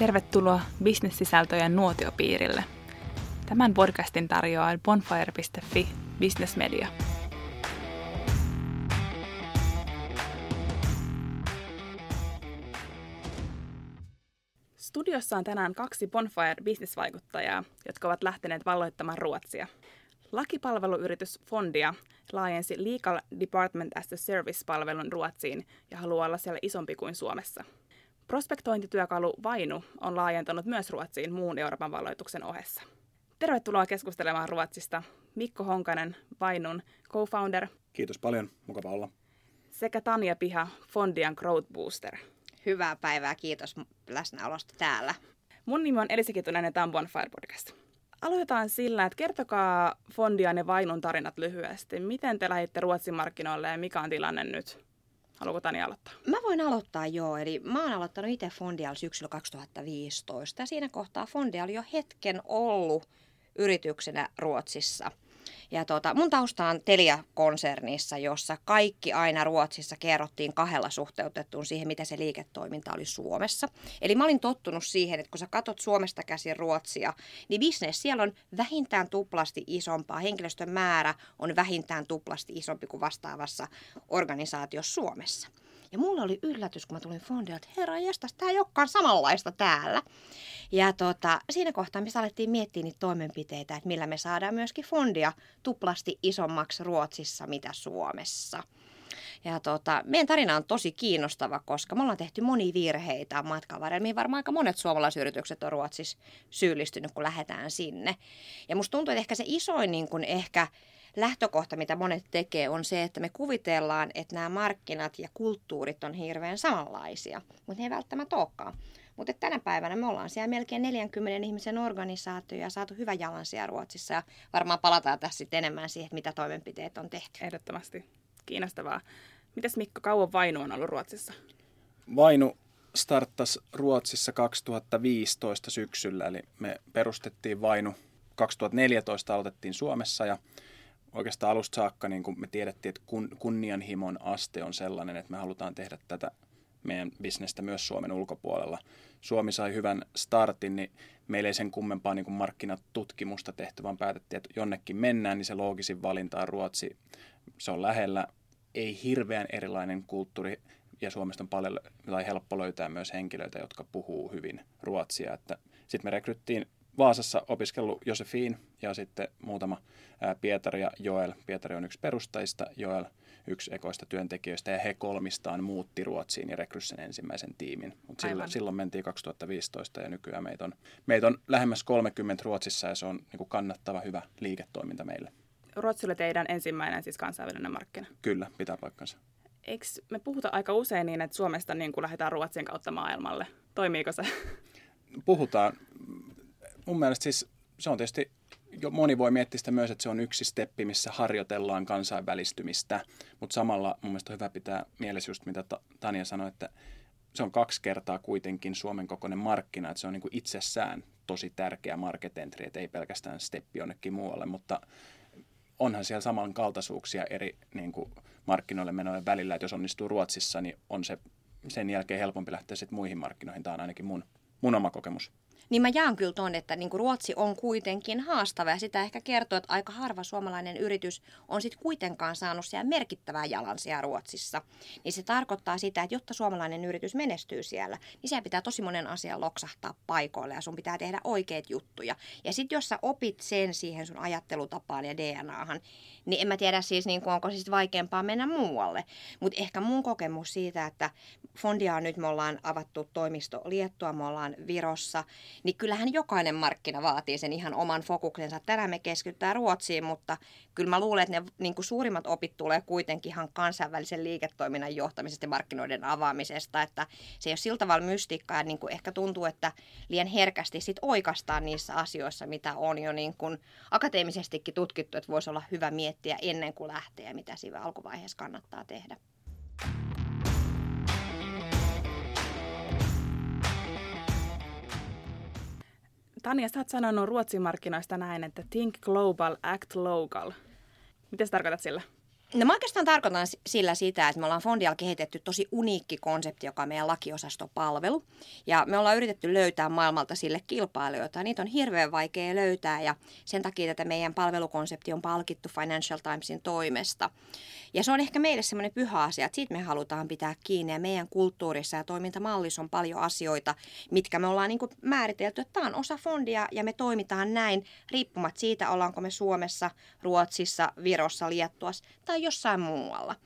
Tervetuloa bisnessisältöjen nuotiopiirille. Tämän podcastin tarjoaa bonfire.fi Business Media. Studiossa on tänään kaksi Bonfire-bisnesvaikuttajaa, jotka ovat lähteneet valloittamaan Ruotsia. Lakipalveluyritys Fondia laajensi Legal Department as a Service-palvelun Ruotsiin ja haluaa olla siellä isompi kuin Suomessa. Prospektointityökalu Vainu on laajentanut myös Ruotsiin muun Euroopan valloituksen ohessa. Tervetuloa keskustelemaan Ruotsista Mikko Honkanen, Vainun co-founder. Kiitos paljon, mukava olla. Sekä Tanja Piha, Fondian Growth Booster. Hyvää päivää, kiitos läsnäolosta täällä. Mun nimi on Elisi Kitunen ja tämä on Bonfire Podcast. Aloitetaan sillä, että kertokaa Fondian ja Vainun tarinat lyhyesti. Miten te lähditte Ruotsin markkinoille ja mikä on tilanne nyt? Haluatko Tani aloittaa? Mä voin aloittaa joo. Eli mä oon aloittanut itse Fondial syksyllä 2015. Ja siinä kohtaa Fondial jo hetken ollut yrityksenä Ruotsissa – ja tota, mun tausta on Telia-konsernissa, jossa kaikki aina Ruotsissa kerrottiin kahdella suhteutettuun siihen, mitä se liiketoiminta oli Suomessa. Eli mä olin tottunut siihen, että kun sä katot Suomesta käsin Ruotsia, niin business siellä on vähintään tuplasti isompaa. Henkilöstön määrä on vähintään tuplasti isompi kuin vastaavassa organisaatiossa Suomessa. Ja mulla oli yllätys, kun mä tulin Fondille, että herra jästäs, tämä ei olekaan samanlaista täällä. Ja tota, siinä kohtaa me alettiin miettiä niitä toimenpiteitä, että millä me saadaan myöskin fondia tuplasti isommaksi Ruotsissa mitä Suomessa. Ja tota, meidän tarina on tosi kiinnostava, koska me ollaan tehty moni virheitä matkan varrella, mihin varmaan aika monet suomalaisyritykset on Ruotsissa syyllistynyt, kun lähdetään sinne. Ja musta tuntuu, että ehkä se isoin niin kuin ehkä lähtökohta, mitä monet tekee, on se, että me kuvitellaan, että nämä markkinat ja kulttuurit on hirveän samanlaisia, mutta ne ei välttämättä olekaan. Mutta tänä päivänä me ollaan siellä melkein 40 ihmisen organisaatio ja saatu hyvä jalansia Ruotsissa. Ja varmaan palataan tässä sitten enemmän siihen, että mitä toimenpiteet on tehty. Ehdottomasti. Kiinnostavaa. Mitäs Mikko, kauan Vainu on ollut Ruotsissa? Vainu starttasi Ruotsissa 2015 syksyllä, eli me perustettiin Vainu 2014 aloitettiin Suomessa ja oikeastaan alusta saakka niin kun me tiedettiin, että kun, kunnianhimon aste on sellainen, että me halutaan tehdä tätä meidän bisnestä myös Suomen ulkopuolella. Suomi sai hyvän startin, niin meillä ei sen kummempaa niin markkinatutkimusta tehty, vaan päätettiin, että jonnekin mennään, niin se loogisin valinta on Ruotsi. Se on lähellä, ei hirveän erilainen kulttuuri, ja Suomesta on paljon tai helppo löytää myös henkilöitä, jotka puhuu hyvin ruotsia. Sitten me rekryttiin Vaasassa opiskellut Josefin ja sitten muutama Pietari ja Joel. Pietari on yksi perustajista, Joel yksi ekoista työntekijöistä ja he kolmistaan muutti Ruotsiin ja rekrysi sen ensimmäisen tiimin. Mutta silloin, silloin mentiin 2015 ja nykyään meitä on, meitä on lähemmäs 30 Ruotsissa ja se on niin kuin kannattava hyvä liiketoiminta meille. Ruotsi oli teidän ensimmäinen siis kansainvälinen markkina? Kyllä, pitää paikkansa. Eikö me puhuta aika usein niin, että Suomesta niin kuin lähdetään Ruotsin kautta maailmalle? Toimiiko se? Puhutaan. Mun mielestä siis se on tietysti moni voi miettiä sitä myös, että se on yksi steppi, missä harjoitellaan kansainvälistymistä, mutta samalla mun mielestä on hyvä pitää mielessä just mitä Tania sanoi, että se on kaksi kertaa kuitenkin Suomen kokoinen markkina, että se on niin kuin itsessään tosi tärkeä market entry, että ei pelkästään steppi jonnekin muualle, mutta onhan siellä samankaltaisuuksia eri niin kuin markkinoille menojen välillä, että jos onnistuu Ruotsissa, niin on se sen jälkeen helpompi lähteä sitten muihin markkinoihin. Tämä on ainakin mun, mun oma kokemus. Niin mä jaan kyllä tuon, että niin Ruotsi on kuitenkin haastava ja sitä ehkä kertoo, että aika harva suomalainen yritys on sitten kuitenkaan saanut siellä merkittävää jalansia Ruotsissa. Niin se tarkoittaa sitä, että jotta suomalainen yritys menestyy siellä, niin siellä pitää tosi monen asian loksahtaa paikoille ja sun pitää tehdä oikeat juttuja. Ja sitten jos sä opit sen siihen sun ajattelutapaan ja DNAhan, niin en mä tiedä siis, niin kuin, onko siis vaikeampaa mennä muualle. Mutta ehkä mun kokemus siitä, että Fondia nyt me ollaan avattu toimisto Liettua, me ollaan Virossa, niin kyllähän jokainen markkina vaatii sen ihan oman fokuksensa. Tänään me keskitytään Ruotsiin, mutta kyllä mä luulen, että ne niin kuin suurimmat opit tulee kuitenkin ihan kansainvälisen liiketoiminnan johtamisesta ja markkinoiden avaamisesta, että se ei ole sillä tavalla mystiikkaa niin kuin ehkä tuntuu, että liian herkästi sit oikastaan niissä asioissa, mitä on jo niin kuin akateemisestikin tutkittu, että voisi olla hyvä miettiä ennen kuin lähtee mitä siinä alkuvaiheessa kannattaa tehdä. Tanja, sä oot sanonut Ruotsin markkinoista näin, että think global, act local. Mitä sä tarkoitat sillä? No mä oikeastaan tarkoitan sillä sitä, että me ollaan Fondial kehitetty tosi uniikki konsepti, joka on meidän lakiosastopalvelu. Ja me ollaan yritetty löytää maailmalta sille kilpailijoita. Niitä on hirveän vaikea löytää ja sen takia tätä meidän palvelukonsepti on palkittu Financial Timesin toimesta. Ja se on ehkä meille semmoinen pyhä asia, että siitä me halutaan pitää kiinni. Ja meidän kulttuurissa ja toimintamallissa on paljon asioita, mitkä me ollaan niin kuin määritelty, että tämä on osa fondia ja me toimitaan näin riippumatta siitä, ollaanko me Suomessa, Ruotsissa, Virossa, Liettuassa tai jossain muualla.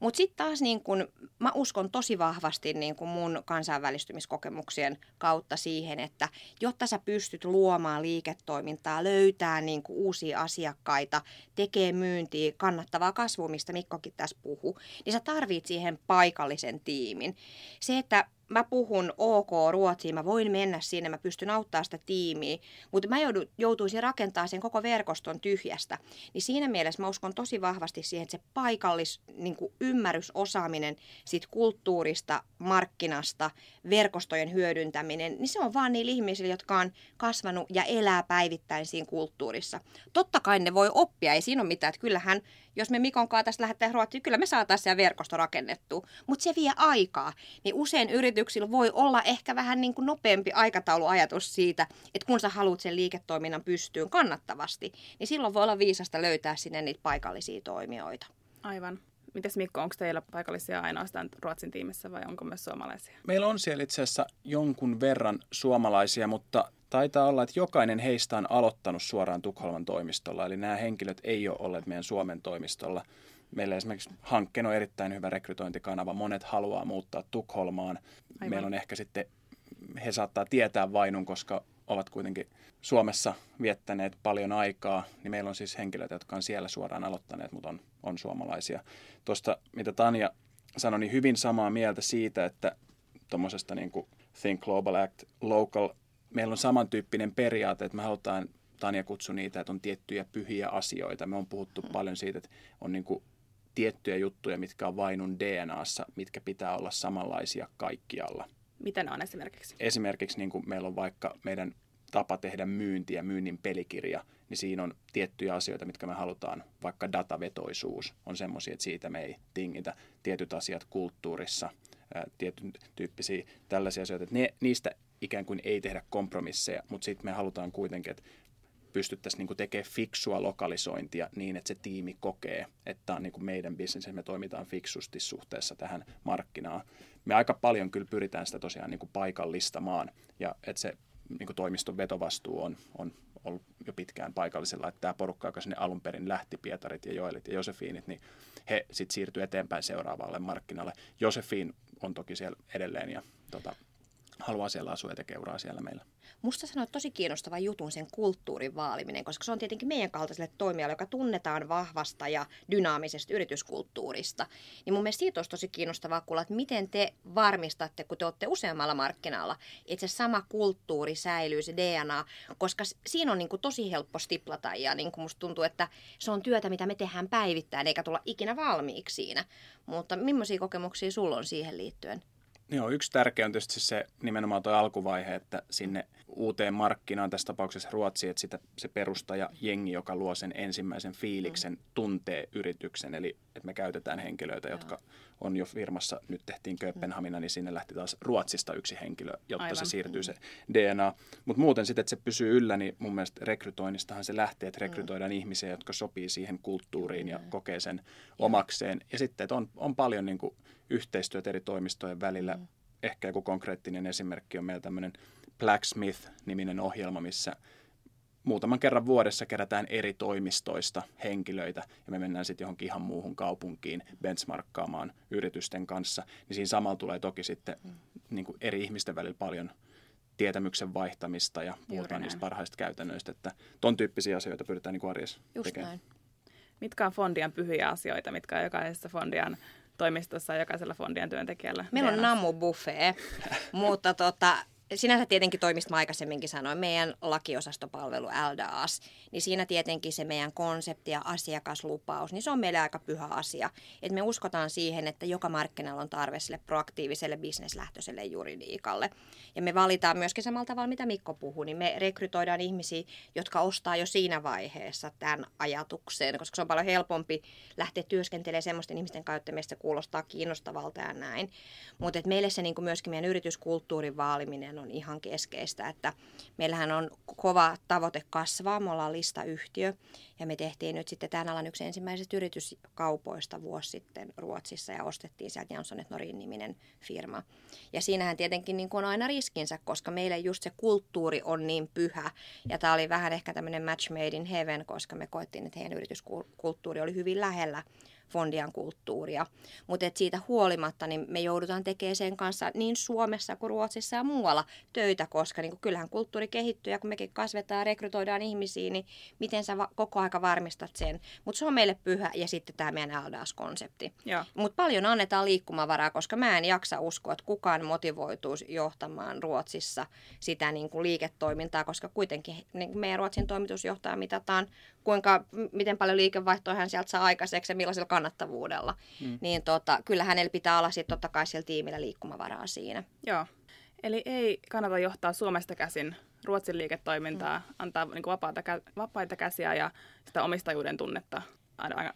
Mutta sitten taas niin kun, mä uskon tosi vahvasti niin kun mun kansainvälistymiskokemuksien kautta siihen, että jotta sä pystyt luomaan liiketoimintaa, löytää niin uusia asiakkaita, tekee myyntiä, kannattavaa kasvua, mistä Mikkokin tässä puhuu, niin sä tarvit siihen paikallisen tiimin. Se, että mä puhun ok ruotsiin, mä voin mennä sinne, mä pystyn auttamaan sitä tiimiä, mutta mä joudu, joutuisin rakentaa sen koko verkoston tyhjästä. Niin siinä mielessä mä uskon tosi vahvasti siihen, että se paikallis niin ymmärrys, osaaminen siitä kulttuurista, markkinasta, verkostojen hyödyntäminen, niin se on vaan niillä ihmisillä, jotka on kasvanut ja elää päivittäin siinä kulttuurissa. Totta kai ne voi oppia, ei siinä ole mitään, että kyllähän jos me Mikon kanssa tästä lähdetään Ruotsiin, kyllä me saataisiin siellä verkosto rakennettua, mutta se vie aikaa. Niin usein yrityksillä voi olla ehkä vähän niin kuin nopeampi aikatauluajatus siitä, että kun sä haluat sen liiketoiminnan pystyyn kannattavasti, niin silloin voi olla viisasta löytää sinne niitä paikallisia toimijoita. Aivan. Mites Mikko, onko teillä paikallisia ainoastaan Ruotsin tiimissä vai onko myös suomalaisia? Meillä on siellä itse asiassa jonkun verran suomalaisia, mutta taitaa olla, että jokainen heistä on aloittanut suoraan Tukholman toimistolla. Eli nämä henkilöt ei ole olleet meidän Suomen toimistolla. Meillä esimerkiksi hankkeen on erittäin hyvä rekrytointikanava. Monet haluaa muuttaa Tukholmaan. Aivan. Meillä on ehkä sitten, he saattaa tietää vainun, koska ovat kuitenkin Suomessa viettäneet paljon aikaa, niin meillä on siis henkilöitä, jotka on siellä suoraan aloittaneet, mutta on, on suomalaisia. Tuosta, mitä Tanja sanoi, niin hyvin samaa mieltä siitä, että tuommoisesta niin kuin Think Global Act Local, meillä on samantyyppinen periaate, että me halutaan, Tanja kutsui niitä, että on tiettyjä pyhiä asioita. Me on puhuttu paljon siitä, että on niin kuin tiettyjä juttuja, mitkä on vainun DNAssa, mitkä pitää olla samanlaisia kaikkialla. Mitä ne on esimerkiksi? Esimerkiksi niin kuin meillä on vaikka meidän tapa tehdä myyntiä, myynnin pelikirja, niin siinä on tiettyjä asioita, mitkä me halutaan, vaikka datavetoisuus on semmoisia, että siitä me ei tingitä. Tietyt asiat kulttuurissa, tietyn tyyppisiä tällaisia asioita, että ne, niistä ikään kuin ei tehdä kompromisseja, mutta sitten me halutaan kuitenkin, että pystyttäisiin niin tekemään fiksua lokalisointia niin, että se tiimi kokee, että on niin meidän bisnes ja me toimitaan fiksusti suhteessa tähän markkinaan. Me aika paljon kyllä pyritään sitä tosiaan niin paikallistamaan ja että se niin toimiston vetovastuu on, on ollut jo pitkään paikallisella, että tämä porukka, joka sinne alun perin lähti, Pietarit ja Joelit ja Josefiinit, niin he sitten siirtyy eteenpäin seuraavalle markkinalle. Josefiin on toki siellä edelleen ja tota, haluaa siellä asua ja tekee uraa siellä meillä. Musta sanoit tosi kiinnostava jutun sen kulttuurin vaaliminen, koska se on tietenkin meidän kaltaiselle toimijalle, joka tunnetaan vahvasta ja dynaamisesta yrityskulttuurista. Niin mun mielestä siitä olisi tosi kiinnostavaa kuulla, että miten te varmistatte, kun te olette useammalla markkinalla, että se sama kulttuuri säilyy, se DNA, koska siinä on niin kuin tosi helppo stiplata ja niin kuin musta tuntuu, että se on työtä, mitä me tehdään päivittäin, eikä tulla ikinä valmiiksi siinä. Mutta millaisia kokemuksia sulla on siihen liittyen? Joo, yksi tärkeä on tietysti se nimenomaan tuo alkuvaihe, että sinne uuteen markkinaan, tässä tapauksessa Ruotsi, että sitä, se perustaja jengi, joka luo sen ensimmäisen fiiliksen, mm. tuntee yrityksen. Eli että me käytetään henkilöitä, jotka Joo. On jo firmassa, nyt tehtiin Kööpenhamina, niin sinne lähti taas Ruotsista yksi henkilö, jotta Aivan. se siirtyy se DNA. Mutta muuten sitten, että se pysyy yllä, niin mun mielestä rekrytoinnistahan se lähtee, että rekrytoidaan mm. ihmisiä, jotka sopii siihen kulttuuriin ja kokee sen omakseen. Ja sitten, että on, on paljon niin kuin, yhteistyöt eri toimistojen välillä. Mm. Ehkä joku konkreettinen esimerkki on meillä tämmöinen Blacksmith-niminen ohjelma, missä muutaman kerran vuodessa kerätään eri toimistoista henkilöitä ja me mennään sitten johonkin ihan muuhun kaupunkiin benchmarkkaamaan yritysten kanssa. Niin siinä samalla tulee toki sitten mm. niin kuin eri ihmisten välillä paljon tietämyksen vaihtamista ja puhutaan niistä parhaista käytännöistä, että ton tyyppisiä asioita pyritään niin arjessa Just tekemään. Näin. Mitkä on Fondian pyhiä asioita, mitkä on jokaisessa Fondian toimistossa jokaisella fondien työntekijällä. Meillä on namu buffet, mutta tota, sinänsä tietenkin toimista mä aikaisemminkin sanoin, meidän lakiosastopalvelu LDAS, niin siinä tietenkin se meidän konsepti ja asiakaslupaus, niin se on meille aika pyhä asia. Että me uskotaan siihen, että joka markkinalla on tarve sille proaktiiviselle bisneslähtöiselle juridiikalle. Ja me valitaan myöskin samalla tavalla, mitä Mikko puhui, niin me rekrytoidaan ihmisiä, jotka ostaa jo siinä vaiheessa tämän ajatuksen, koska se on paljon helpompi lähteä työskentelemään semmoisten ihmisten kanssa, että meistä kuulostaa kiinnostavalta ja näin. Mutta meille se niin myöskin meidän yrityskulttuurin vaaliminen on ihan keskeistä, että meillähän on kova tavoite kasvaa, me ollaan listayhtiö ja me tehtiin nyt sitten tämän alan yksi ensimmäisestä yrityskaupoista vuosi sitten Ruotsissa ja ostettiin sieltä Jansson Norin niminen firma. Ja siinähän tietenkin niin kuin on aina riskinsä, koska meille just se kulttuuri on niin pyhä ja tämä oli vähän ehkä tämmöinen match made in heaven, koska me koettiin, että heidän yrityskulttuuri oli hyvin lähellä Fondian kulttuuria. Mutta siitä huolimatta niin me joudutaan tekemään sen kanssa niin Suomessa kuin Ruotsissa ja muualla töitä, koska niin kyllähän kulttuuri kehittyy ja kun mekin kasvetaan ja rekrytoidaan ihmisiä, niin miten sä va- koko aika varmistat sen. Mutta se on meille pyhä ja sitten tämä meidän LDAS-konsepti. Mutta paljon annetaan liikkumavaraa, koska mä en jaksa uskoa, että kukaan motivoituisi johtamaan Ruotsissa sitä niin kuin liiketoimintaa, koska kuitenkin niin meidän Ruotsin toimitusjohtaja mitataan kuinka, miten paljon liikevaihtoa hän sieltä saa aikaiseksi ja millaisella kannattavuudella. Mm. Niin tota, kyllä hänellä pitää olla sitten totta kai siellä tiimillä liikkumavaraa siinä. Joo. Eli ei kannata johtaa Suomesta käsin Ruotsin liiketoimintaa, mm. antaa niin kuin vapaita, vapaita käsiä ja sitä omistajuuden tunnetta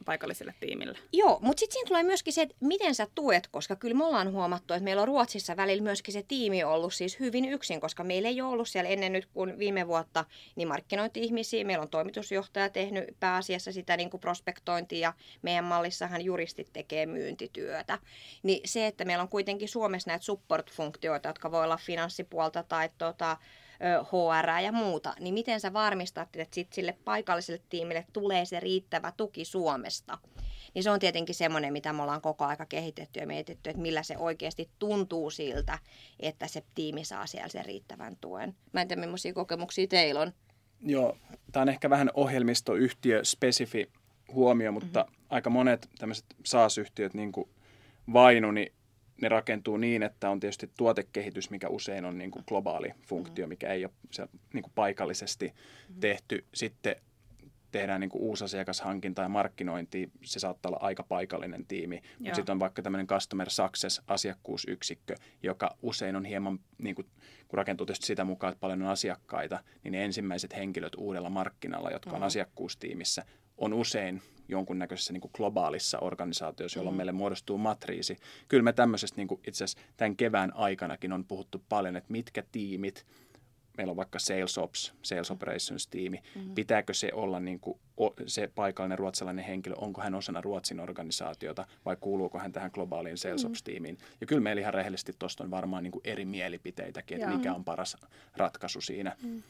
paikalliselle tiimille. Joo, mutta sitten siinä tulee myöskin se, että miten sä tuet, koska kyllä me ollaan huomattu, että meillä on Ruotsissa välillä myöskin se tiimi ollut siis hyvin yksin, koska meillä ei ollut siellä ennen nyt kuin viime vuotta niin markkinointi-ihmisiä. Meillä on toimitusjohtaja tehnyt pääasiassa sitä niin kuin prospektointia meidän mallissahan juristit tekee myyntityötä. Niin se, että meillä on kuitenkin Suomessa näitä support-funktioita, jotka voi olla finanssipuolta tai tota, HR ja muuta, niin miten sä varmistat, että sit sille paikalliselle tiimille tulee se riittävä tuki Suomesta? Niin se on tietenkin semmoinen, mitä me ollaan koko aika kehitetty ja mietitty, että millä se oikeasti tuntuu siltä, että se tiimi saa siellä sen riittävän tuen. Mä en tiedä, millaisia kokemuksia teillä on. Joo, tämä on ehkä vähän ohjelmistoyhtiö-spesifi huomio, mutta mm-hmm. aika monet tämmöiset SaaS-yhtiöt, niin kuin Vainu, niin ne rakentuu niin, että on tietysti tuotekehitys, mikä usein on niin kuin globaali funktio, mikä ei ole se, niin kuin paikallisesti mm-hmm. tehty. Sitten tehdään niin kuin uusi asiakashankinta ja markkinointi, se saattaa olla aika paikallinen tiimi. Mutta sitten on vaikka tämmöinen customer success asiakkuusyksikkö, joka usein on hieman, niin kuin, kun rakentuu tietysti sitä mukaan, että paljon on asiakkaita, niin ne ensimmäiset henkilöt uudella markkinalla, jotka on mm-hmm. asiakkuustiimissä, on usein jonkunnäköisessä niin kuin globaalissa organisaatiossa, jolloin mm. meille muodostuu matriisi. Kyllä me tämmöisestä niin kuin itse asiassa tämän kevään aikanakin on puhuttu paljon, että mitkä tiimit, meillä on vaikka Sales Ops, Sales Operations-tiimi, mm-hmm. pitääkö se olla niin kuin se paikallinen ruotsalainen henkilö, onko hän osana Ruotsin organisaatiota vai kuuluuko hän tähän globaaliin Sales mm-hmm. Ops-tiimiin. Ja kyllä meillä ihan rehellisesti tuosta on varmaan niin kuin eri mielipiteitäkin, että Joo. mikä on paras ratkaisu siinä. Mm.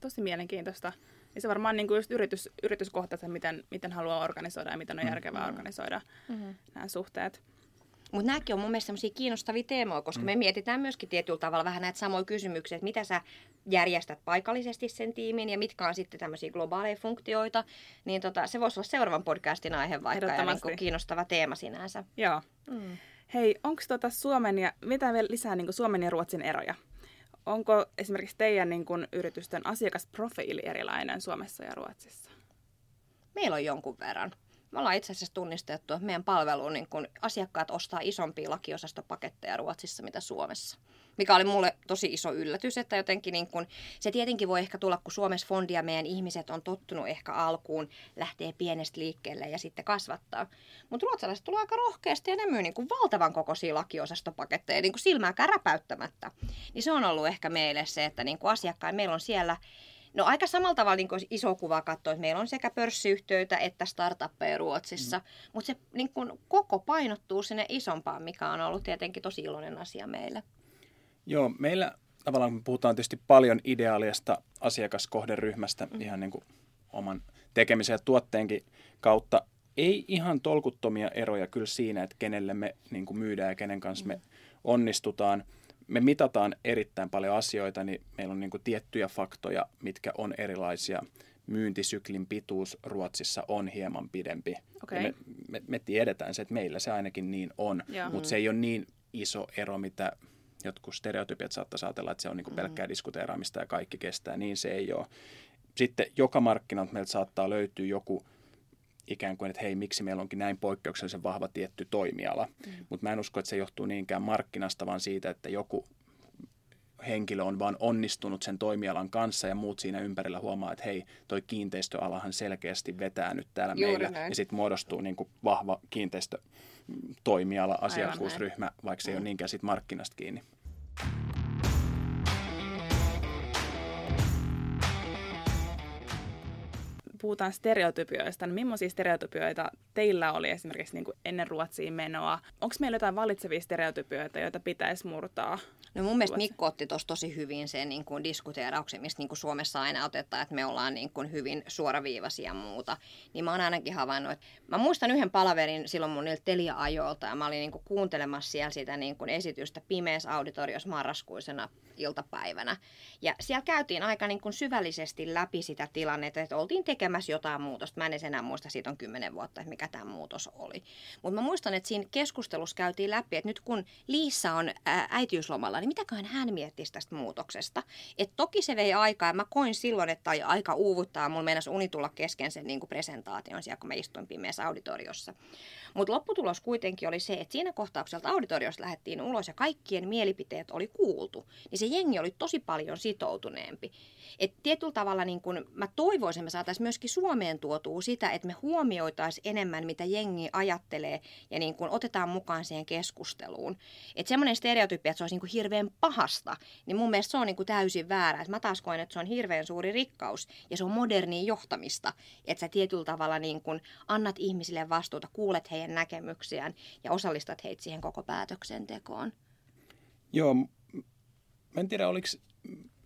Tosi mielenkiintoista. Ja se varmaan niin kuin just yritys, yrityskohtaisesti, miten, miten haluaa organisoida ja miten on mm. järkevää mm. organisoida mm-hmm. nämä suhteet. Mutta nämäkin on mun mielestä sellaisia kiinnostavia teemoja, koska mm. me mietitään myöskin tietyllä tavalla vähän näitä samoja kysymyksiä, että mitä sä järjestät paikallisesti sen tiimin ja mitkä on sitten tämmöisiä globaaleja funktioita. Niin tota, se voisi olla seuraavan podcastin aihe vaikka ja niin kuin kiinnostava teema sinänsä. Joo. Mm. Hei, onko tota Suomen ja, mitä vielä lisää niin Suomen ja Ruotsin eroja? Onko esimerkiksi teidän niin kuin, yritysten asiakasprofiili erilainen Suomessa ja Ruotsissa? Meillä on jonkun verran. Me ollaan itse asiassa tunnistettu, että meidän palveluun niin kun asiakkaat ostaa isompia lakiosastopaketteja Ruotsissa mitä Suomessa. Mikä oli mulle tosi iso yllätys, että jotenkin niin kun, se tietenkin voi ehkä tulla, kun Suomessa fondia meidän ihmiset on tottunut ehkä alkuun lähtee pienestä liikkeelle ja sitten kasvattaa. Mutta ruotsalaiset tulee aika rohkeasti ja ne myy niin valtavan kokoisia lakiosastopaketteja niin kuin silmääkään. Niin se on ollut ehkä meille se, että niin asiakkaan meillä on siellä No aika samalla tavalla niin iso kuva katsoa, että meillä on sekä pörssiyhtiöitä että startuppeja Ruotsissa, mm. mutta se niin kuin, koko painottuu sinne isompaan, mikä on ollut tietenkin tosi iloinen asia meille. Joo, meillä tavallaan me puhutaan tietysti paljon ideaalista asiakaskohderyhmästä mm. ihan niin kuin oman tekemisen ja tuotteenkin kautta. Ei ihan tolkuttomia eroja kyllä siinä, että kenelle me niin kuin myydään ja kenen kanssa mm. me onnistutaan – me mitataan erittäin paljon asioita, niin meillä on niin kuin tiettyjä faktoja, mitkä on erilaisia. Myyntisyklin pituus Ruotsissa on hieman pidempi. Okay. me, me, me tiedetään se, että meillä se ainakin niin on, mutta se ei ole niin iso ero, mitä jotkut stereotypiat saattaisi ajatella, että se on niin kuin pelkkää diskuteeraamista ja kaikki kestää, niin se ei ole. Sitten joka markkinat meiltä saattaa löytyä joku ikään kuin, että hei, miksi meillä onkin näin poikkeuksellisen vahva tietty toimiala. Mm. Mutta mä en usko, että se johtuu niinkään markkinasta, vaan siitä, että joku henkilö on vaan onnistunut sen toimialan kanssa ja muut siinä ympärillä huomaa, että hei, toi kiinteistöalahan selkeästi vetää nyt täällä Juuri meillä. Näin. Ja sitten muodostuu niin kuin vahva kiinteistötoimiala, asiakkuusryhmä, vaikka se ei mm. ole niinkään sit markkinasta kiinni. Puhutaan stereotypioista, niin millaisia stereotypioita teillä oli esimerkiksi niin kuin ennen Ruotsiin menoa? Onko meillä jotain valitsevia stereotypioita, joita pitäisi murtaa? No mun mielestä Mikko otti tuossa tosi hyvin sen niin kuin diskuteerauksen, mistä niin kuin Suomessa aina otetaan, että me ollaan niin kuin hyvin suoraviivaisia ja muuta. Niin mä oon ainakin havainnut, että mä muistan yhden palaverin silloin mun niiltä Telia-ajoilta ja mä olin niin kuin kuuntelemassa siellä sitä niin kuin esitystä pimeässä auditoriossa marraskuisena iltapäivänä. Ja siellä käytiin aika niin kuin syvällisesti läpi sitä tilannetta, että oltiin tekemässä jotain muutosta. Mä en enää muista, siitä on kymmenen vuotta, että mikä tämä muutos oli. Mutta mä muistan, että siinä keskustelussa käytiin läpi, että nyt kun Liissa on äitiyslomalla, niin mitäköhän hän miettisi tästä muutoksesta. Et toki se vei aikaa, ja mä koin silloin, että aika uuvuttaa. Mulla meinasi uni tulla kesken sen niin kuin presentaation siellä, kun mä istuin pimeässä auditoriossa. Mutta lopputulos kuitenkin oli se, että siinä kohtaukselta auditoriosta lähdettiin ulos ja kaikkien mielipiteet oli kuultu. Niin se jengi oli tosi paljon sitoutuneempi. Et tietyllä tavalla niin kun mä toivoisin, että me saataisiin myöskin Suomeen tuotua sitä, että me huomioitaisiin enemmän, mitä jengi ajattelee ja niin kun otetaan mukaan siihen keskusteluun. Että semmoinen stereotypia, että se olisi niin hirveän pahasta, niin mun mielestä se on niin täysin väärä. Et mä taas koen, että se on hirveän suuri rikkaus ja se on modernia johtamista. Että sä tietyllä tavalla niin kun annat ihmisille vastuuta, kuulet heidän näkemyksiään ja osallistat heitä siihen koko päätöksentekoon. Joo, mä en tiedä, oliko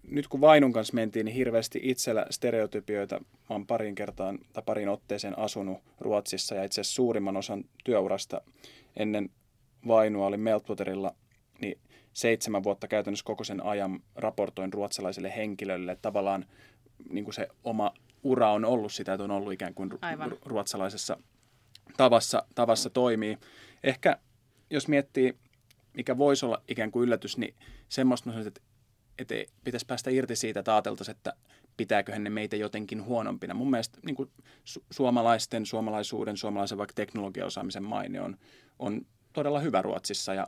nyt kun Vainun kanssa mentiin, niin hirveästi itsellä stereotypioita. Mä oon parin kertaan tai parin otteeseen asunut Ruotsissa ja itse asiassa suurimman osan työurasta ennen Vainua oli Meltwaterilla, niin seitsemän vuotta käytännössä koko sen ajan raportoin ruotsalaiselle henkilölle. Tavallaan niin kuin se oma ura on ollut sitä, että on ollut ikään kuin Aivan. ruotsalaisessa tavassa, tavassa toimii. Ehkä jos miettii, mikä voisi olla ikään kuin yllätys, niin semmoista, että että pitäisi päästä irti siitä, että ajateltaisiin, että pitääkö ne meitä jotenkin huonompina. Mun mielestä niin kuin su- suomalaisten, suomalaisuuden, suomalaisen vaikka teknologiaosaamisen maine on, on todella hyvä Ruotsissa ja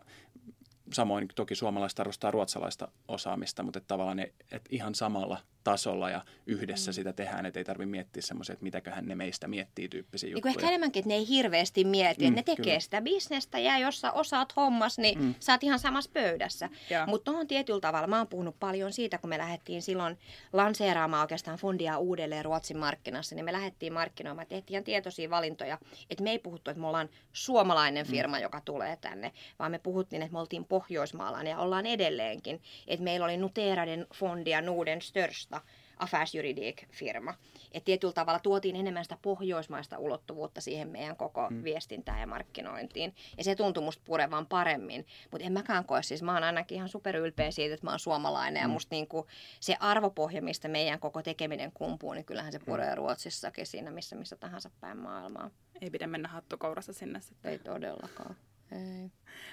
samoin toki suomalaiset arvostaa ruotsalaista osaamista, mutta että tavallaan ne, että ihan samalla tasolla ja yhdessä mm. sitä tehdään, että ei tarvitse miettiä semmoisia, että mitäköhän ne meistä miettii tyyppisiä niin juttuja. Ehkä enemmänkin, että ne ei hirveästi mieti, mm, että ne tekee kyllä. sitä bisnestä ja jos sä osaat hommas, niin mm. sä oot ihan samassa pöydässä. Mutta on tietyllä tavalla, mä oon puhunut paljon siitä, kun me lähdettiin silloin lanseeraamaan oikeastaan fundia uudelleen Ruotsin markkinassa, niin me lähdettiin markkinoimaan, tehtiin ihan tietoisia valintoja, että me ei puhuttu, että me ollaan suomalainen mm. firma, mm. joka tulee tänne, vaan me puhuttiin, että me oltiin pohjoismaalainen ja ollaan edelleenkin, että meillä oli Nuteraden fondia Nuden Störst Största affärsjuridik-firma. Et tietyllä tavalla tuotiin enemmän sitä pohjoismaista ulottuvuutta siihen meidän koko mm. viestintään ja markkinointiin. Ja se tuntui musta purevan paremmin. Mutta en mäkään koe, siis mä oon ainakin ihan superylpeä siitä, että mä oon suomalainen. Mm. Ja musta niinku se arvopohja, mistä meidän koko tekeminen kumpuu, niin kyllähän se mm. puree mm. Ruotsissakin siinä missä, missä tahansa päin maailmaa. Ei pidä mennä hattukourassa sinne sitten. Ei todellakaan. Ei.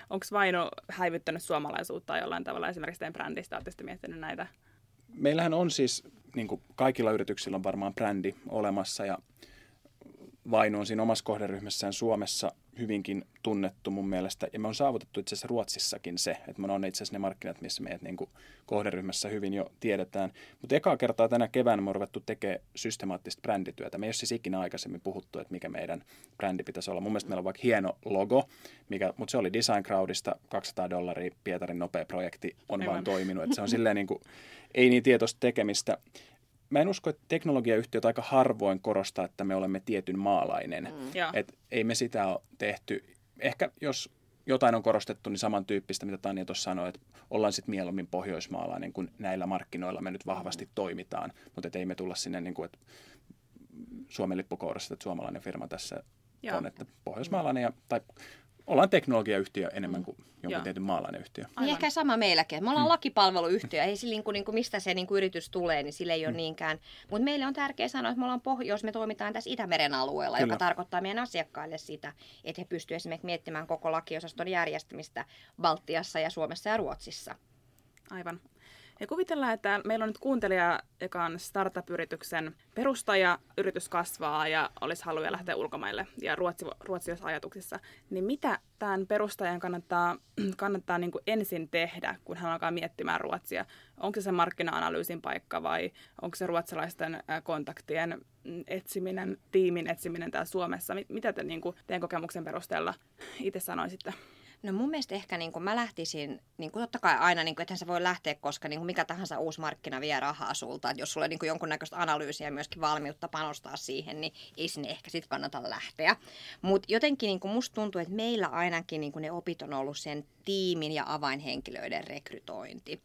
Onko Vaino häivyttänyt suomalaisuutta jollain tavalla esimerkiksi teidän brändistä? Oletteko miettinyt näitä meillähän on siis, niin kuin kaikilla yrityksillä on varmaan brändi olemassa ja Vainu on siinä omassa kohderyhmässään Suomessa hyvinkin tunnettu mun mielestä. Ja me on saavutettu itse asiassa Ruotsissakin se, että me on itse asiassa ne markkinat, missä meidät niin kuin kohderyhmässä hyvin jo tiedetään. Mutta ekaa kertaa tänä keväänä me on ruvettu tekemään systemaattista brändityötä. Me ei ole siis ikinä aikaisemmin puhuttu, että mikä meidän brändi pitäisi olla. Mun mielestä meillä on vaikka hieno logo, mikä, mutta se oli Design Crowdista 200 dollaria, Pietarin nopea projekti on Aivan. vaan toiminut. Että se on silleen niin kuin, ei niin tietoista tekemistä mä en usko, että teknologiayhtiöt aika harvoin korostaa, että me olemme tietyn maalainen. Mm. Et ei me sitä ole tehty. Ehkä jos jotain on korostettu, niin samantyyppistä, mitä Tanja tuossa sanoi, että ollaan sitten mieluummin pohjoismaalainen, kun näillä markkinoilla me nyt vahvasti mm. toimitaan. Mutta ei me tulla sinne, niin kuin, että Suomen lippukourassa, että suomalainen firma tässä Joo. on, että pohjoismaalainen ja, tai ollaan teknologiayhtiö enemmän kuin jonkun Joo. tietyn maalainen yhtiö. Niin ehkä sama meilläkin. Me ollaan mm. lakipalveluyhtiö. Ei sillä, niin kuin, niin kuin, mistä se niin kuin yritys tulee, niin sillä ei ole mm. niinkään. Mutta meille on tärkeää sanoa, että me ollaan pohjois, me toimitaan tässä Itämeren alueella, Kyllä. joka tarkoittaa meidän asiakkaille sitä, että he pystyvät esimerkiksi miettimään koko lakiosaston järjestämistä Baltiassa ja Suomessa ja Ruotsissa. Aivan. Ja kuvitellaan, että meillä on nyt kuuntelija, joka on startup-yrityksen perustaja, yritys kasvaa ja olisi haluja lähteä ulkomaille ja ruotsi, ruotsilaisissa ajatuksissa. Niin mitä tämän perustajan kannattaa, kannattaa niin kuin ensin tehdä, kun hän alkaa miettimään ruotsia? Onko se se markkina-analyysin paikka vai onko se ruotsalaisten kontaktien mm, etsiminen, tiimin etsiminen täällä Suomessa? Mi- Mitä te niin kuin, teidän kokemuksen perusteella itse sanoisitte? No mun mielestä ehkä niin kuin mä lähtisin, niin kuin totta kai aina, niin kuin, ethän sä voi lähteä, koska niin kuin mikä tahansa uusi markkina vie rahaa sulta. Et jos sulla on niin kuin jonkunnäköistä analyysiä ja myöskin valmiutta panostaa siihen, niin ei sinne ehkä sitten kannata lähteä. Mutta jotenkin niin kuin musta tuntuu, että meillä ainakin niin kuin ne opit on ollut sen tiimin ja avainhenkilöiden rekrytointi.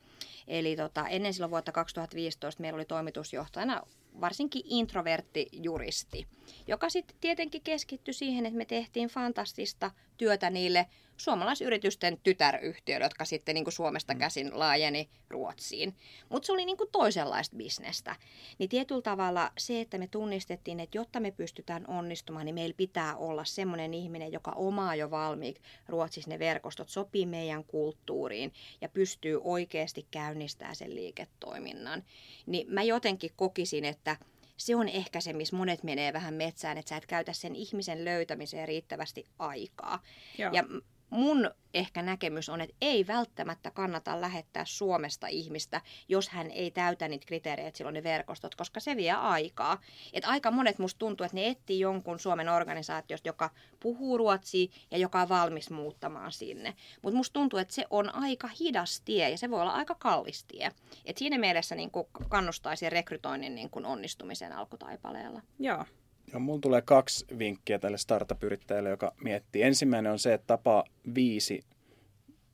Eli tota, ennen silloin vuotta 2015 meillä oli toimitusjohtajana varsinkin introvertti juristi, joka sitten tietenkin keskittyi siihen, että me tehtiin fantastista työtä niille suomalaisyritysten tytäryhtiöille, jotka sitten niin kuin Suomesta käsin laajeni Ruotsiin. Mutta se oli niin kuin toisenlaista bisnestä. Niin tietyllä tavalla se, että me tunnistettiin, että jotta me pystytään onnistumaan, niin meillä pitää olla semmoinen ihminen, joka omaa jo valmiiksi Ruotsissa ne verkostot, sopii meidän kulttuuriin ja pystyy oikeasti käynnistämään sen liiketoiminnan. Niin mä jotenkin kokisin, että se on ehkä se, missä monet menee vähän metsään, että sä et käytä sen ihmisen löytämiseen riittävästi aikaa. Joo. Ja mun ehkä näkemys on, että ei välttämättä kannata lähettää Suomesta ihmistä, jos hän ei täytä niitä kriteerejä, että silloin ne verkostot, koska se vie aikaa. Et aika monet musta tuntuu, että ne etsii jonkun Suomen organisaatiosta, joka puhuu ruotsia ja joka on valmis muuttamaan sinne. Mutta musta tuntuu, että se on aika hidas tie ja se voi olla aika kallis tie. Et siinä mielessä niin kannustaisin rekrytoinnin niin onnistumisen alkutaipaleella. Joo. Joo, mulla tulee kaksi vinkkiä tälle startup-yrittäjälle, joka miettii. Ensimmäinen on se, että tapaa viisi,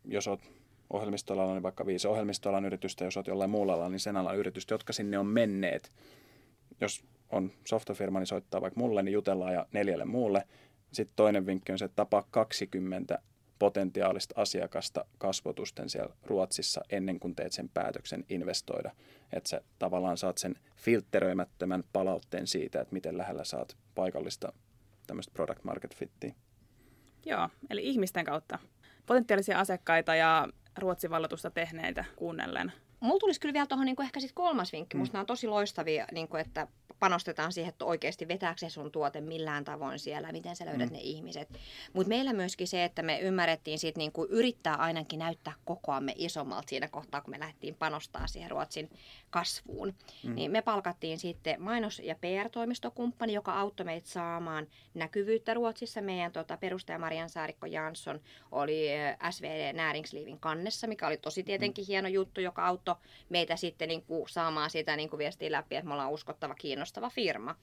jos oot ohjelmistoalalla, niin vaikka viisi ohjelmistoalan yritystä, jos oot jollain muulla alalla, niin sen alan yritystä, jotka sinne on menneet. Jos on softafirma, niin soittaa vaikka mulle, niin jutellaan ja neljälle muulle. Sitten toinen vinkki on se, että tapaa 20 potentiaalista asiakasta kasvotusten siellä Ruotsissa ennen kuin teet sen päätöksen investoida. Että sä tavallaan saat sen filtteröimättömän palautteen siitä, että miten lähellä saat paikallista tämmöistä product market fittiä. Joo, eli ihmisten kautta. Potentiaalisia asiakkaita ja Ruotsin valloitusta tehneitä kuunnellen. Mulla tulisi kyllä vielä tuohon niin ehkä sit kolmas vinkki. Musta nämä on tosi loistavia, niin kuin, että panostetaan siihen, että oikeasti vetääkö se sun tuote millään tavoin siellä, miten sä löydät mm. ne ihmiset. Mutta meillä myöskin se, että me ymmärrettiin siitä niin kuin yrittää ainakin näyttää kokoamme isommalta siinä kohtaa, kun me lähdettiin panostaa siihen Ruotsin kasvuun. Mm. Niin me palkattiin sitten mainos- ja PR-toimistokumppani, joka auttoi meitä saamaan näkyvyyttä Ruotsissa. Meidän tota, perustaja Marian Saarikko Jansson oli eh, SVD Näringsliivin kannessa, mikä oli tosi tietenkin hieno juttu, joka auttoi meitä sitten niin kuin saamaan sitä niin kuin viestiä läpi, että me ollaan uskottava, kiinnostava firma.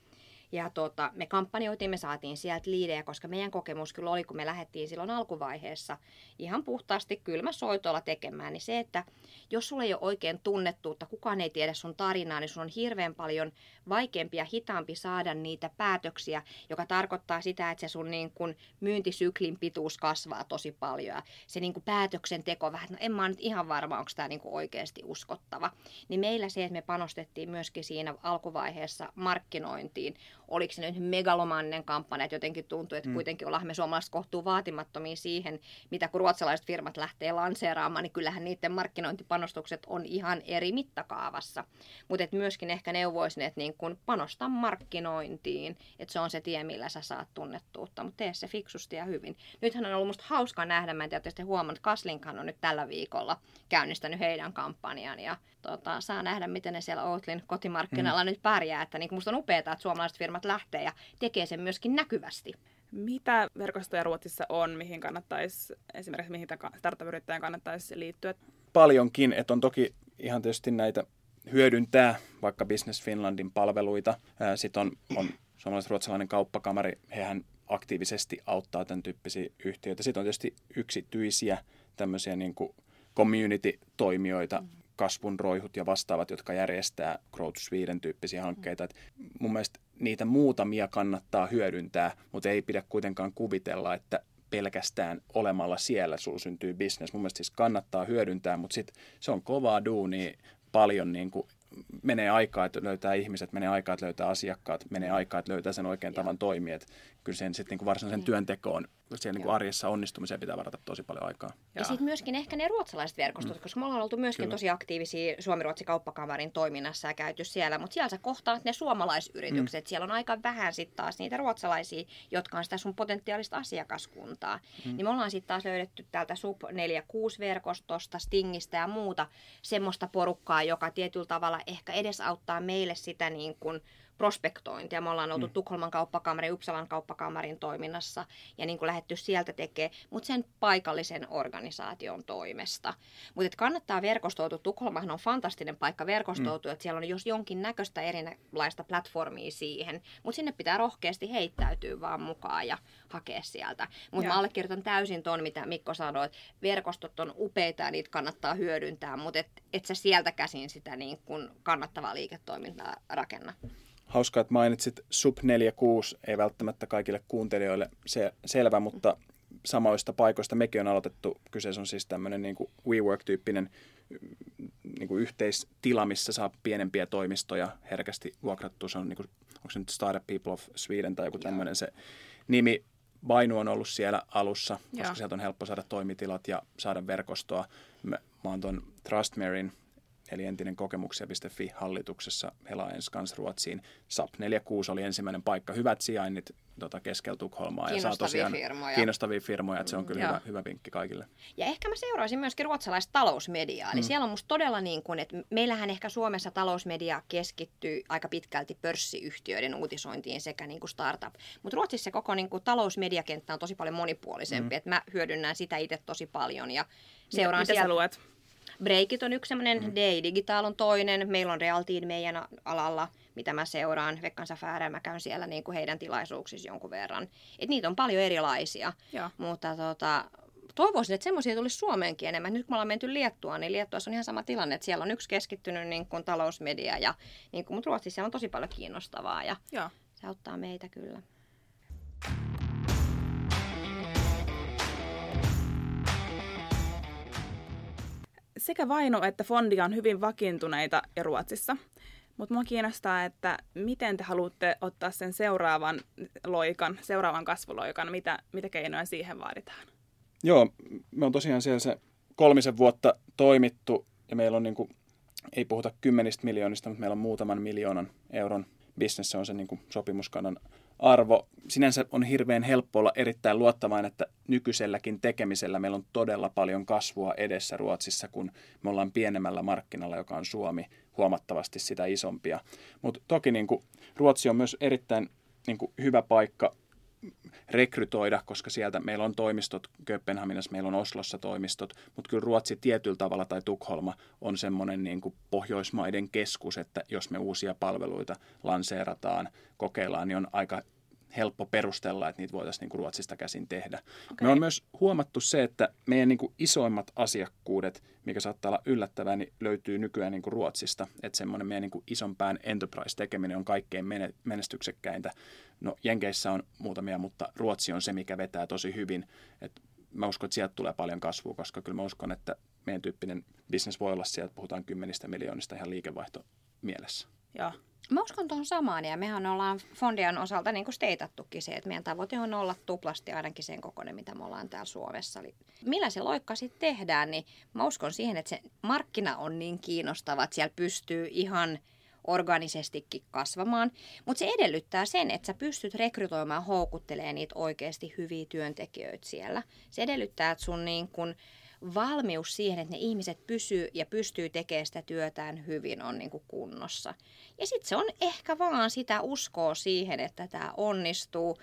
Ja tota, me kampanjoitiin, me saatiin sieltä liidejä, koska meidän kokemus kyllä oli, kun me lähdettiin silloin alkuvaiheessa ihan puhtaasti kylmäsoitolla tekemään, niin se, että jos sulla ei ole oikein tunnettuutta, kukaan ei tiedä sun tarinaa, niin sun on hirveän paljon vaikeampi ja hitaampi saada niitä päätöksiä, joka tarkoittaa sitä, että se sun niin kun myyntisyklin pituus kasvaa tosi paljon ja se niin päätöksenteko vähän, no en mä nyt ihan varma, onko tämä niin oikeasti uskottava. Niin meillä se, että me panostettiin myöskin siinä alkuvaiheessa markkinointiin, oliko se nyt megalomannen kampanja, että jotenkin tuntuu, että mm. kuitenkin ollaan me suomalaiset kohtuu vaatimattomia siihen, mitä kun ruotsalaiset firmat lähtee lanseeraamaan, niin kyllähän niiden markkinointipanostukset on ihan eri mittakaavassa. Mutta myöskin ehkä neuvoisin, että niin kun panosta markkinointiin, että se on se tie, millä sä saat tunnettuutta, mutta tee se fiksusti ja hyvin. Nythän on ollut musta hauska nähdä, mä en tiedä, että huomannut, Kaslinkan on nyt tällä viikolla käynnistänyt heidän kampanjan ja tota, saa nähdä, miten ne siellä Outlin kotimarkkinoilla mm. nyt pärjää. Että niin musta on upeaa, että suomalaiset firmat lähtee ja tekee sen myöskin näkyvästi. Mitä verkostoja Ruotsissa on, mihin kannattaisi, esimerkiksi mihin startup-yrittäjän kannattaisi liittyä? Paljonkin, että on toki ihan tietysti näitä hyödyntää vaikka Business Finlandin palveluita. Sitten on, on suomalais-ruotsalainen kauppakamari, hehän aktiivisesti auttaa tämän tyyppisiä yhtiöitä. Sitten on tietysti yksityisiä tämmöisiä niin kuin community-toimijoita, mm. Kasvun roihut ja vastaavat, jotka järjestää Growth Sweden tyyppisiä hankkeita. Et mun mielestä niitä muutamia kannattaa hyödyntää, mutta ei pidä kuitenkaan kuvitella, että pelkästään olemalla siellä sulla syntyy business. Mun mielestä siis kannattaa hyödyntää, mutta sit se on kovaa duunia paljon niin kuin menee aikaa, että löytää ihmiset, menee aikaa, että löytää asiakkaat, menee aikaa, että löytää sen oikean tavan toimia. Kyllä sen sitten niin varsinaisen työntekoon, siellä niin arjessa onnistumiseen pitää varata tosi paljon aikaa. Ja, ja sitten myöskin ehkä ne ruotsalaiset verkostot, mm. koska me ollaan oltu myöskin kyllä. tosi aktiivisia Suomi-Ruotsi kauppakamarin toiminnassa ja käyty siellä, mutta siellä sä kohtaat ne suomalaisyritykset. Mm. Siellä on aika vähän sitten taas niitä ruotsalaisia, jotka on sitä sun potentiaalista asiakaskuntaa. Mm. Niin me ollaan sitten taas löydetty täältä Sub 46-verkostosta, Stingistä ja muuta semmoista porukkaa, joka tietyllä tavalla ehkä edesauttaa meille sitä niin kuin prospektointia. Me ollaan oltu mm. Tukholman kauppakamarin, Uppsalan kauppakamarin toiminnassa ja niin kuin lähetty sieltä tekemään, mutta sen paikallisen organisaation toimesta. Mutta kannattaa verkostoutua. Tukholmahan on fantastinen paikka verkostoutua, mm. että siellä on jos jonkin näköistä erilaista platformia siihen, mutta sinne pitää rohkeasti heittäytyä vaan mukaan ja hakea sieltä. Mutta mä allekirjoitan täysin ton, mitä Mikko sanoi, että verkostot on upeita ja niitä kannattaa hyödyntää, mutta et, et sä sieltä käsin sitä niin kun kannattavaa liiketoimintaa rakenna. Hauskaa, että mainitsit Sub 46, ei välttämättä kaikille kuuntelijoille se, selvä, mutta samoista paikoista mekin on aloitettu. Kyseessä on siis tämmöinen niin kuin WeWork-tyyppinen niin kuin yhteistila, missä saa pienempiä toimistoja herkästi vuokrattua. Se on, niin kuin, onko se nyt Startup People of Sweden tai joku tämmöinen se nimi. Vainu on ollut siellä alussa, koska Joo. sieltä on helppo saada toimitilat ja saada verkostoa. Mä, mä oon tuon Trustmarin eli entinen kokemuksia.fi hallituksessa Helaens kanssa Ruotsiin. SAP 46 oli ensimmäinen paikka. Hyvät sijainnit tota, keskellä Tukholmaa. Ja saa tosiaan firmoja. Kiinnostavia firmoja, että se on kyllä hyvä, hyvä vinkki kaikille. Ja ehkä mä seuraisin myöskin ruotsalaista talousmediaa. Eli mm. siellä on musta todella niin kuin, että meillähän ehkä Suomessa talousmedia keskittyy aika pitkälti pörssiyhtiöiden uutisointiin sekä niin kuin startup. Mutta Ruotsissa se koko niin kuin talousmediakenttä on tosi paljon monipuolisempi. Mm. Että mä hyödynnän sitä itse tosi paljon ja seuraan mitä, mitä luet? Breakit on yksi semmoinen, mm. Day Digital on toinen, meillä on Realtiin meidän alalla, mitä mä seuraan, Vekkan Safäärä, mä käyn siellä niin kuin heidän tilaisuuksissa jonkun verran. Et niitä on paljon erilaisia, Joo. mutta tota, toivoisin, että semmoisia tulisi Suomeenkin enemmän. Nyt kun me ollaan menty Liettuaan, niin Liettuassa on ihan sama tilanne, että siellä on yksi keskittynyt niin kuin talousmedia, ja, niin kuin, mutta Ruotsissa on tosi paljon kiinnostavaa ja Joo. se auttaa meitä kyllä. Sekä Vaino että Fondia on hyvin vakiintuneita ja Ruotsissa. Mutta minua kiinnostaa, että miten te haluatte ottaa sen seuraavan loikan, seuraavan kasvuloikan, mitä, mitä keinoja siihen vaaditaan? Joo, me on tosiaan siellä se kolmisen vuotta toimittu ja meillä on niin kuin, ei puhuta kymmenistä miljoonista, mutta meillä on muutaman miljoonan euron bisnes, se on se niin kuin sopimuskannan arvo. Sinänsä on hirveän helppo olla erittäin luottavainen, että nykyiselläkin tekemisellä meillä on todella paljon kasvua edessä Ruotsissa, kun me ollaan pienemmällä markkinalla, joka on Suomi, huomattavasti sitä isompia. Mutta toki niin kuin, Ruotsi on myös erittäin niin hyvä paikka rekrytoida, koska sieltä meillä on toimistot Kööpenhaminassa, meillä on Oslossa toimistot, mutta kyllä Ruotsi tietyllä tavalla tai Tukholma on semmoinen niin kuin Pohjoismaiden keskus, että jos me uusia palveluita lanseerataan, kokeillaan, niin on aika helppo perustella, että niitä voitaisiin niin kuin Ruotsista käsin tehdä. Okay. Me on myös huomattu se, että meidän niin kuin isoimmat asiakkuudet, mikä saattaa olla yllättävää, niin löytyy nykyään niin kuin Ruotsista. Että semmoinen meidän niin kuin isompään enterprise-tekeminen on kaikkein menestyksekkäintä. No Jenkeissä on muutamia, mutta Ruotsi on se, mikä vetää tosi hyvin. Et mä uskon, että sieltä tulee paljon kasvua, koska kyllä mä uskon, että meidän tyyppinen bisnes voi olla sieltä, puhutaan kymmenistä miljoonista ihan liikevaihto mielessä. Joo. Mä uskon tuohon samaan ja mehän ollaan Fondian osalta niin kuin steitattukin se, että meidän tavoite on olla tuplasti ainakin sen kokoinen, mitä me ollaan täällä Suomessa. Eli millä se loikka sitten tehdään, niin mä uskon siihen, että se markkina on niin kiinnostava, että siellä pystyy ihan organisestikin kasvamaan. Mutta se edellyttää sen, että sä pystyt rekrytoimaan houkuttelee niitä oikeasti hyviä työntekijöitä siellä. Se edellyttää, että sun niin kun valmius siihen, että ne ihmiset pysyy ja pystyy tekemään sitä työtään hyvin on niin kuin kunnossa. Ja sitten se on ehkä vaan sitä uskoa siihen, että tämä onnistuu.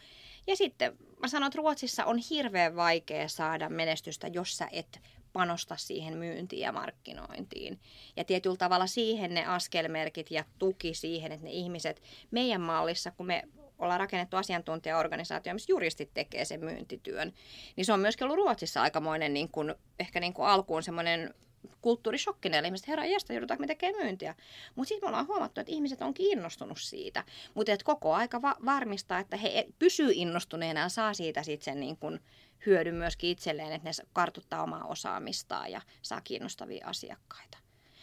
Ja sitten mä sanon, että Ruotsissa on hirveän vaikea saada menestystä, jos sä et panosta siihen myyntiin ja markkinointiin. Ja tietyllä tavalla siihen ne askelmerkit ja tuki siihen, että ne ihmiset meidän mallissa, kun me ollaan rakennettu asiantuntijaorganisaatio, missä juristit tekee sen myyntityön, niin se on myöskin ollut Ruotsissa aikamoinen niin kuin, ehkä niin kuin alkuun semmoinen kulttuurishokki näille ihmiset, herra jästä, joudutaanko me tekemään myyntiä. Mutta sitten me ollaan huomattu, että ihmiset on kiinnostunut siitä, mutta koko aika va- varmistaa, että he pysyy innostuneena ja saa siitä sitten sen niin kun hyödyn myöskin itselleen, että ne kartuttaa omaa osaamistaan ja saa kiinnostavia asiakkaita.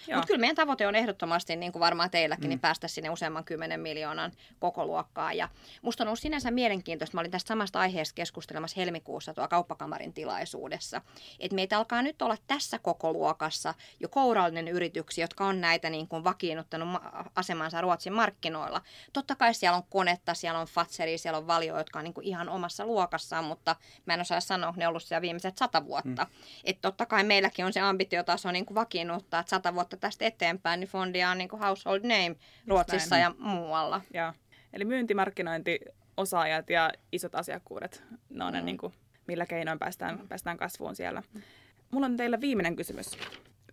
Mutta kyllä meidän tavoite on ehdottomasti, niin kuin varmaan teilläkin, niin mm. niin päästä sinne useamman kymmenen miljoonan koko luokkaan. Ja musta on ollut sinänsä mielenkiintoista, mä olin tästä samasta aiheesta keskustelemassa helmikuussa tuo kauppakamarin tilaisuudessa, että meitä alkaa nyt olla tässä koko luokassa jo kourallinen yrityksiä, jotka on näitä niin kuin vakiinnuttanut asemansa Ruotsin markkinoilla. Totta kai siellä on konetta, siellä on Fatseri, siellä on Valio, jotka on niin kuin ihan omassa luokassaan, mutta mä en osaa sanoa, ne on ollut siellä viimeiset sata vuotta. Mm. Että totta kai meilläkin on se ambitiotaso niin kuin vakiinnuttaa, että sata vuotta tästä eteenpäin, niin Fondia on niin kuin household name Ruotsissa ja muualla. Ja. Eli myyntimarkkinointi, osaajat ja isot asiakkuudet, ne on mm. ne, niin kuin, millä keinoin päästään, päästään kasvuun siellä. Mulla on teille viimeinen kysymys.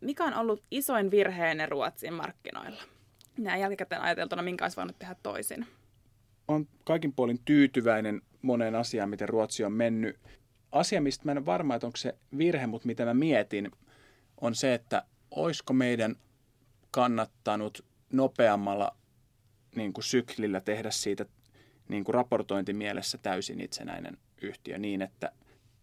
Mikä on ollut isoin virheenne Ruotsin markkinoilla? Näin jälkikäteen ajateltuna, minkä olisi voinut tehdä toisin? Olen kaikin puolin tyytyväinen moneen asiaan, miten Ruotsi on mennyt. Asia, mistä mä en ole varma, että onko se virhe, mutta mitä mä mietin, on se, että olisiko meidän kannattanut nopeammalla niin kuin syklillä tehdä siitä niin kuin raportointimielessä täysin itsenäinen yhtiö niin, että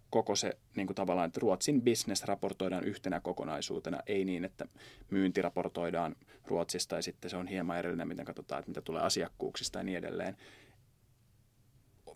koko se niin kuin tavallaan, että Ruotsin business raportoidaan yhtenä kokonaisuutena, ei niin, että myynti raportoidaan Ruotsista ja sitten se on hieman erillinen, miten katsotaan, että mitä tulee asiakkuuksista ja niin edelleen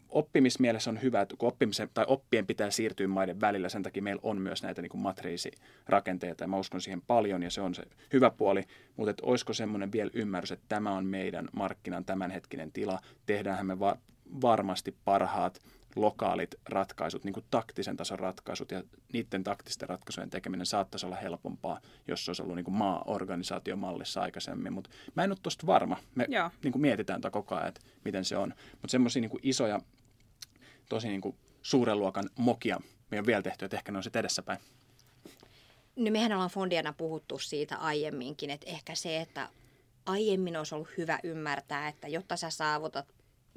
oppimismielessä on hyvä, että kun oppimisen, tai oppien pitää siirtyä maiden välillä, sen takia meillä on myös näitä niin kuin matriisirakenteita, ja mä uskon siihen paljon, ja se on se hyvä puoli, mutta että olisiko semmoinen vielä ymmärrys, että tämä on meidän markkinan tämänhetkinen tila, tehdäänhän me va- varmasti parhaat lokaalit ratkaisut, niin kuin taktisen tason ratkaisut, ja niiden taktisten ratkaisujen tekeminen saattaisi olla helpompaa, jos se olisi ollut niin kuin maa-organisaatiomallissa aikaisemmin, mutta mä en ole tuosta varma. Me niin kuin mietitään tätä koko ajan, että miten se on. Mutta semmoisia niin isoja tosi niin kuin suuren luokan mokia me on vielä tehty, että ehkä ne on sitten edessäpäin. No mehän ollaan Fondiana puhuttu siitä aiemminkin, että ehkä se, että aiemmin olisi ollut hyvä ymmärtää, että jotta sä saavutat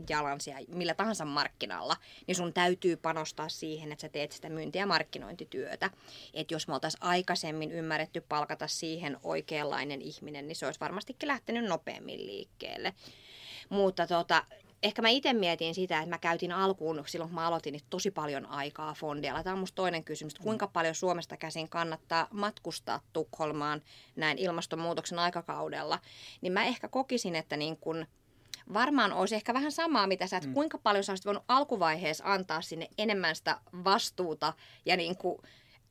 jalansia millä tahansa markkinalla, niin sun täytyy panostaa siihen, että sä teet sitä myynti- ja markkinointityötä. Että jos me oltaisiin aikaisemmin ymmärretty palkata siihen oikeanlainen ihminen, niin se olisi varmastikin lähtenyt nopeammin liikkeelle. Mutta tota, ehkä mä itse mietin sitä, että mä käytin alkuun silloin, kun mä aloitin, niin tosi paljon aikaa fondialla. Tämä on musta toinen kysymys, että kuinka paljon Suomesta käsin kannattaa matkustaa Tukholmaan näin ilmastonmuutoksen aikakaudella. Niin mä ehkä kokisin, että niin kun, varmaan olisi ehkä vähän samaa, mitä sä, että mm. kuinka paljon sä olisit voinut alkuvaiheessa antaa sinne enemmän sitä vastuuta ja niin kuin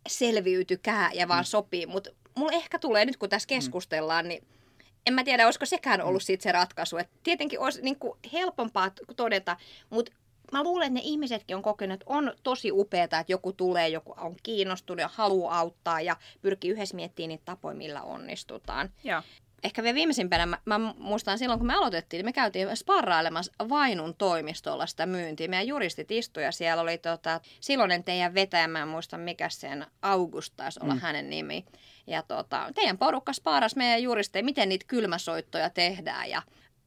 selviytykää ja vaan mm. sopii. Mutta mulla ehkä tulee nyt, kun tässä mm. keskustellaan, niin en mä tiedä, olisiko sekään ollut sit se ratkaisu. Et tietenkin olisi niin kuin helpompaa todeta, mutta mä luulen, että ne ihmisetkin on kokenut, että on tosi upeaa, että joku tulee, joku on kiinnostunut ja haluaa auttaa ja pyrkii yhdessä miettimään niitä tapoja, millä onnistutaan. Ja. Ehkä vielä viimeisimpänä, mä, mä muistan silloin, kun me aloitettiin, niin me käytiin sparrailemassa Vainun toimistolla sitä myyntiä. Meidän juristit istuivat ja siellä oli tota, silloinen teidän vetäjä, mä en muista mikä sen, August taisi olla mm. hänen nimi. Ja tota, teidän porukka spaaras meidän juristeja, miten niitä kylmäsoittoja tehdään ja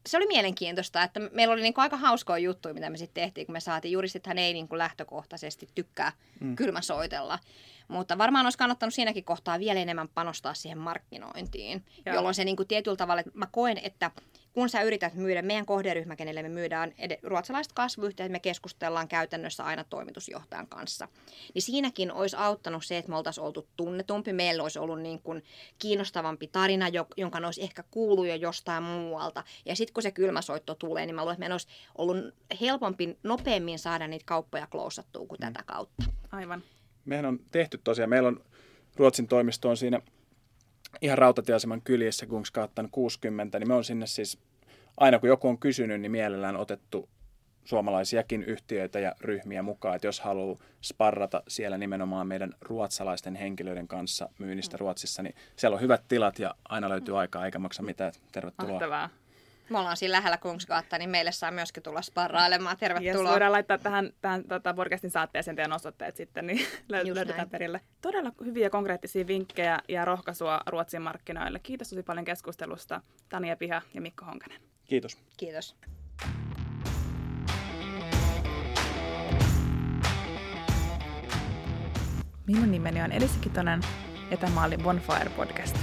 se oli mielenkiintoista, että meillä oli niin kuin aika hauskoja juttuja, mitä me sitten tehtiin, kun me saatiin. Juristithan ei niin kuin lähtökohtaisesti tykkää mm. kylmäsoitella. Mutta varmaan olisi kannattanut siinäkin kohtaa vielä enemmän panostaa siihen markkinointiin, Joo. jolloin se niin kuin tietyllä tavalla, että mä koen, että kun sä yrität myydä meidän kohderyhmä, kenelle me myydään ed- ruotsalaiset kasvuyhteet, me keskustellaan käytännössä aina toimitusjohtajan kanssa. Niin siinäkin olisi auttanut se, että me oltaisiin oltu tunnetumpi, meillä olisi ollut niin kuin kiinnostavampi tarina, jonka ne olisi ehkä kuullut jo jostain muualta. Ja sitten kun se kylmäsoitto tulee, niin mä luulen, että meidän olisi ollut helpompi, nopeammin saada niitä kauppoja klousattua kuin mm. tätä kautta. Aivan. Mehän on tehty tosiaan, meillä on Ruotsin toimisto on siinä ihan rautatieaseman kyljessä Kungsgatan 60, niin me on sinne siis, aina kun joku on kysynyt, niin mielellään otettu suomalaisiakin yhtiöitä ja ryhmiä mukaan, että jos haluaa sparrata siellä nimenomaan meidän ruotsalaisten henkilöiden kanssa myynnistä Ruotsissa, niin siellä on hyvät tilat ja aina löytyy aikaa eikä maksa mitään. Tervetuloa. Mahtavaa. Me ollaan siinä lähellä Kungsgata, niin meille saa myöskin tulla sparrailemaan. Tervetuloa. Yes, voidaan laittaa tähän, tähän tota, podcastin saatteeseen teidän osoitteet sitten, niin löydetään perille. Todella hyviä konkreettisia vinkkejä ja rohkaisua Ruotsin markkinoille. Kiitos tosi paljon keskustelusta Tania Piha ja Mikko Honkanen. Kiitos. Kiitos. Minun nimeni on Elisa Kitonen ja tämä oli Bonfire Podcast.